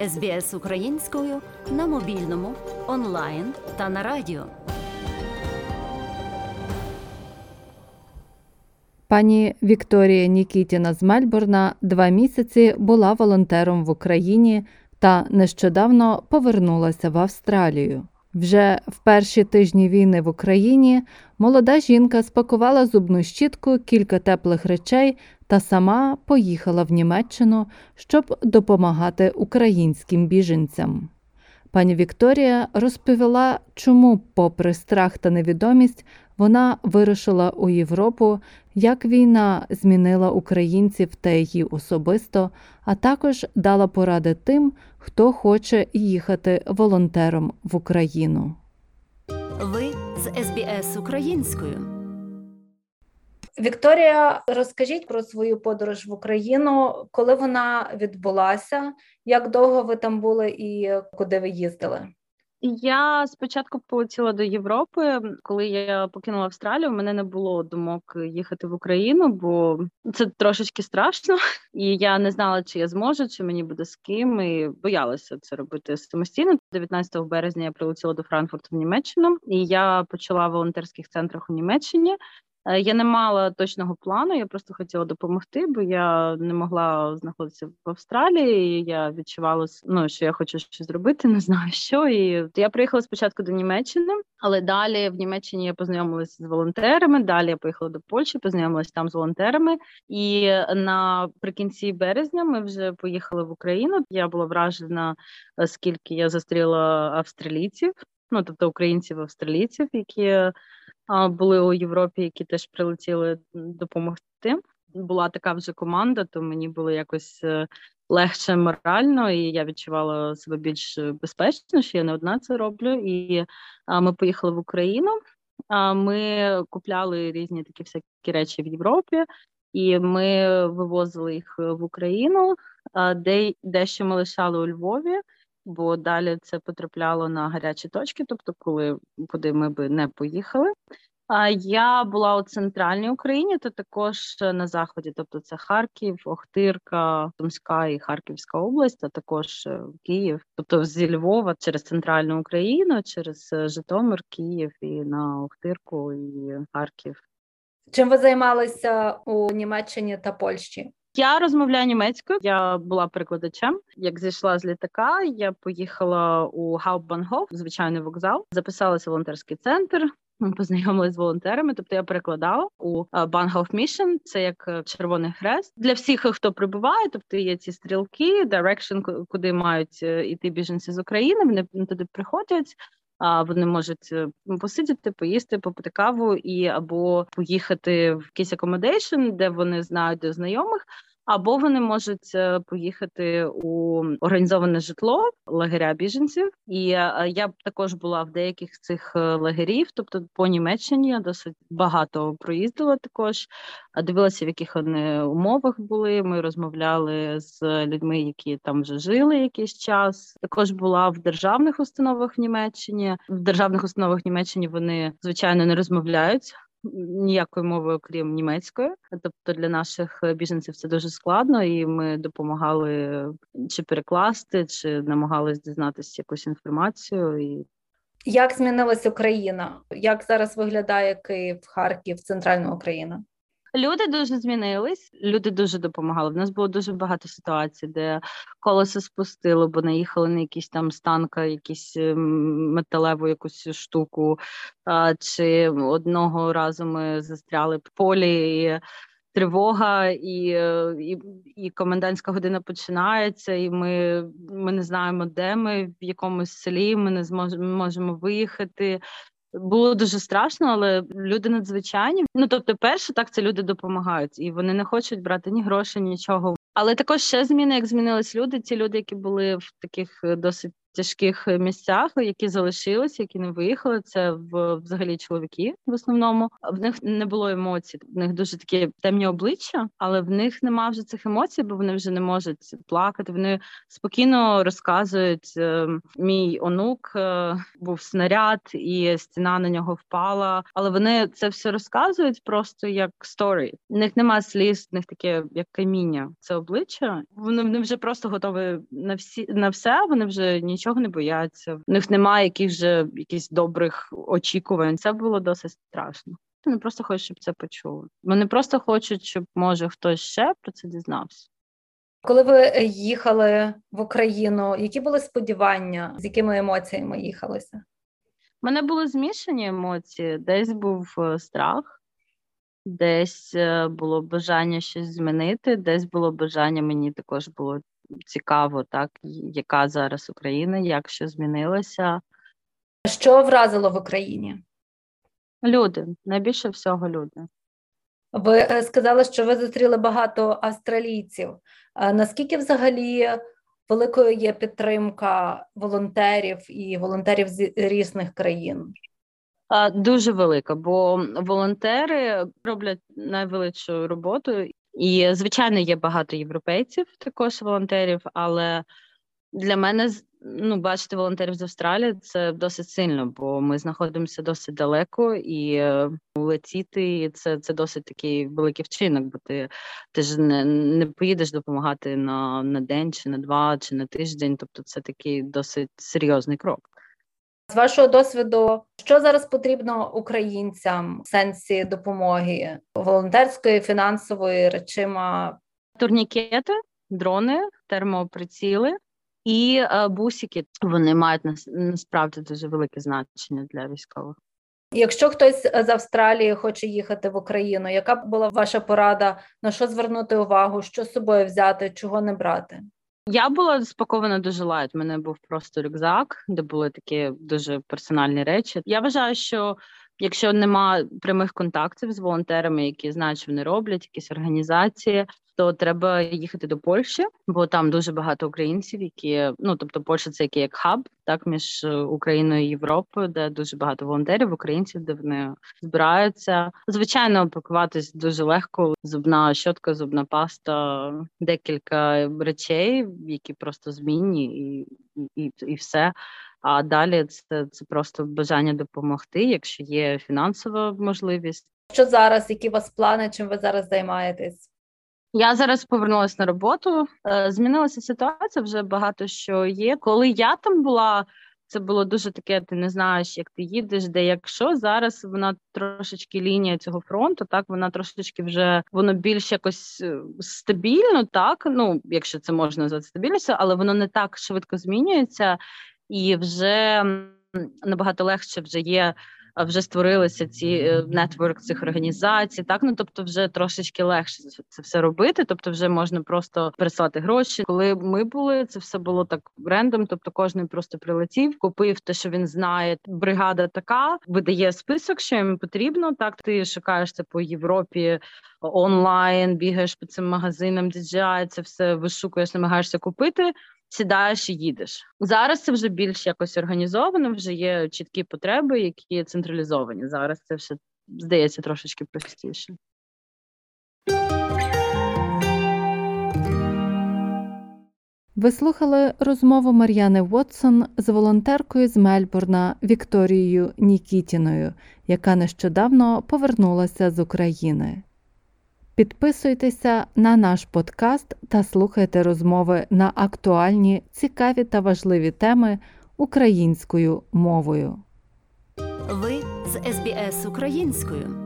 СБС українською на мобільному, онлайн та на радіо. Пані Вікторія Нікітіна з Мельбурна два місяці була волонтером в Україні та нещодавно повернулася в Австралію. Вже в перші тижні війни в Україні молода жінка спакувала зубну щітку, кілька теплих речей та сама поїхала в Німеччину, щоб допомагати українським біженцям. Пані Вікторія розповіла, чому, попри страх та невідомість, вона вирушила у Європу, як війна змінила українців та її особисто, а також дала поради тим, хто хоче їхати волонтером в Україну. Ви з СБС українською. Вікторія, розкажіть про свою подорож в Україну, коли вона відбулася, як довго ви там були і куди ви їздили? Я спочатку полетіла до Європи. Коли я покинула Австралію, у мене не було думок їхати в Україну, бо це трошечки страшно, і я не знала, чи я зможу, чи мені буде з ким. І боялася це робити самостійно. 19 березня я прилетіла до Франкфурту в Німеччину, і я почала в волонтерських центрах у Німеччині. Е, я не мала точного плану, я просто хотіла допомогти, бо я не могла знаходитися в Австралії. і Я відчувала ну, що я хочу щось зробити, не знаю що. І я приїхала спочатку до Німеччини, але далі в Німеччині я познайомилася з волонтерами. Далі я поїхала до Польщі, познайомилася там з волонтерами. І наприкінці березня ми вже поїхали в Україну. Я була вражена, скільки я зустріла австралійців, ну тобто українців-австралійців, які були у Європі, які теж прилетіли допомогти. Була така вже команда, то мені було якось е, легше морально, і я відчувала себе більш безпечно, що я не одна це роблю. І ми поїхали в Україну. Ми купляли різні такі всякі речі в Європі, і ми вивозили їх в Україну, де дещо ми лишали у Львові бо далі це потрапляло на гарячі точки, тобто, коли куди ми би не поїхали. А я була у центральній Україні, то також на заході, тобто це Харків, Охтирка, Сумська і Харківська область, а також е, Київ, тобто зі Львова через центральну Україну, через е, Житомир, Київ і на Охтирку і Харків. Чим ви займалися у Німеччині та Польщі? Я розмовляю німецькою. Я була перекладачем. Як зійшла з літака, я поїхала у Hauptbahnhof, звичайний вокзал, записалася в волонтерський центр. Познайомилися з волонтерами, тобто я перекладала у Bahnhofsmission, це як е, Червоний Хрест для всіх, хто прибуває. Тобто є ці стрілки, direction, куди мають іти е, біженці з України. Вони туди приходять. А вони можуть е, посидіти, поїсти, попити каву і або поїхати в якийсь accommodation, де вони знають знайомих, або вони можуть е, поїхати у організоване житло лагеря біженців. І е, я також була в деяких з цих е, лагерів, тобто по Німеччині я досить багато проїздила. Також дивилася, в яких вони умовах були. Ми розмовляли з людьми, які там вже жили якийсь час. Також була в державних установах в Німеччині. В державних установах в Німеччині вони звичайно не розмовляють ніякої мови, окрім німецької. Тобто для наших біженців це дуже складно, і ми допомагали чи перекласти, чи намагалися дізнатися якусь інформацію. І як змінилася Україна? Як зараз виглядає Київ, Харків, центральна Україна? Люди дуже змінились, люди дуже допомагали. В нас було дуже багато ситуацій, де колесо спустило, бо наїхали на якийсь там станка, якісь ем, металеву якусь штуку. Чи одного разу ми застряли в полі. І Тривога і і, і комендантська година починається, і ми ми не знаємо, де ми в якомусь селі. Ми не зможемо можемо виїхати. Було дуже страшно, але люди надзвичайні. Ну тобто, перше, так це люди допомагають, і вони не хочуть брати ні грошей, нічого. Але також ще зміни, як змінились люди. Ті люди, які були в таких е, досить тяжких місцях, які залишилися, які не виїхали. Це взагалі чоловіки в основному. В них не було емоцій. В них дуже такі темні обличчя, але в них нема вже цих емоцій, бо вони вже не можуть плакати. Вони спокійно розказують. Е, мій онук е, був снаряд, і стіна на нього впала. Але вони це все розказують просто як сторі. В них нема сліз, в них таке як каміння. Це обличчя. Вони, вони вже просто готові на всі на все. Вони вже нічого не бояться. В них немає яких якихось добрих очікувань. Це було досить страшно. Вони просто хочуть, щоб це почули. Вони просто хочуть, щоб може хтось ще про це дізнався. Коли ви їхали в Україну, які були сподівання, з якими емоціями їхалося? У мене були змішані емоції. Десь був е, страх, десь е, було бажання щось змінити, десь було бажання, мені також було цікаво, так, яка зараз Україна, як що змінилося. Що вразило в Україні? Люди, найбільше всього люди. Ви е, сказали, що ви зустріли багато австралійців. Наскільки взагалі великою є підтримка волонтерів і волонтерів з різних країн? Дуже велика, бо волонтери роблять найвеличшу роботу, і звичайно є багато європейців, також волонтерів, але для мене ну, бачити волонтерів з Австралії це досить сильно, бо ми знаходимося досить далеко, і е, летіти це це досить такий великий вчинок, бо ти ти ж не не поїдеш допомагати на, на день, чи на два, чи на тиждень. Тобто, це такий досить серйозний крок. З вашого досвіду, що зараз потрібно українцям в сенсі допомоги волонтерської, фінансової речима? Турнікети, дрони, термоприціли і е, бусики. Вони мають насправді дуже велике значення для військових. Якщо хтось з Австралії хоче їхати в Україну, яка була ваша порада? На що звернути увагу, що з собою взяти, чого не брати? Я була спакована дуже light. У мене був просто рюкзак, де були такі дуже персональні речі. Я вважаю, що якщо нема прямих контактів з волонтерами, які знають, що вони роблять, якісь організації, то треба їхати до Польщі, бо там дуже багато українців, які ну тобто Польща це як хаб, так між е, Україною і Європою, де дуже багато волонтерів, українців, де вони збираються. Звичайно, пакуватись дуже легко. Зубна щотка, зубна паста, декілька речей, які просто змінні, і, і, і все. А далі це це просто бажання допомогти, якщо є фінансова можливість. Що зараз? Які у вас плани? Чим ви зараз займаєтесь? Я зараз повернулася на роботу. Е, змінилася ситуація вже багато що є. Коли я там була, це було дуже таке. Ти не знаєш, як ти їдеш, де якщо зараз вона трошечки лінія цього фронту, так вона трошечки вже воно більш якось е, стабільно, так ну якщо це можна назвати стабільністю, але воно не так швидко змінюється і вже набагато легше вже є вже створилися ці е, нетворк цих організацій. Так ну тобто, вже трошечки легше це все робити. Тобто, вже можна просто переслати гроші. Коли ми були, це все було так рендом. Тобто, кожен просто прилетів, купив те, що він знає. Бригада така видає список, що їм потрібно. Так ти шукаєш це по Європі. Онлайн бігаєш по цим магазинам, DJI, це все вишукуєш, намагаєшся купити сідаєш і їдеш. Зараз це вже більш якось організовано, вже є чіткі потреби, які централізовані. Зараз це все здається трошечки простіше. Ви слухали розмову Мар'яни Вотсон з волонтеркою з Мельбурна Вікторією Нікітіною, яка нещодавно повернулася з України. Підписуйтеся на наш подкаст та слухайте розмови на актуальні, цікаві та важливі теми українською мовою. Ви з СБС українською.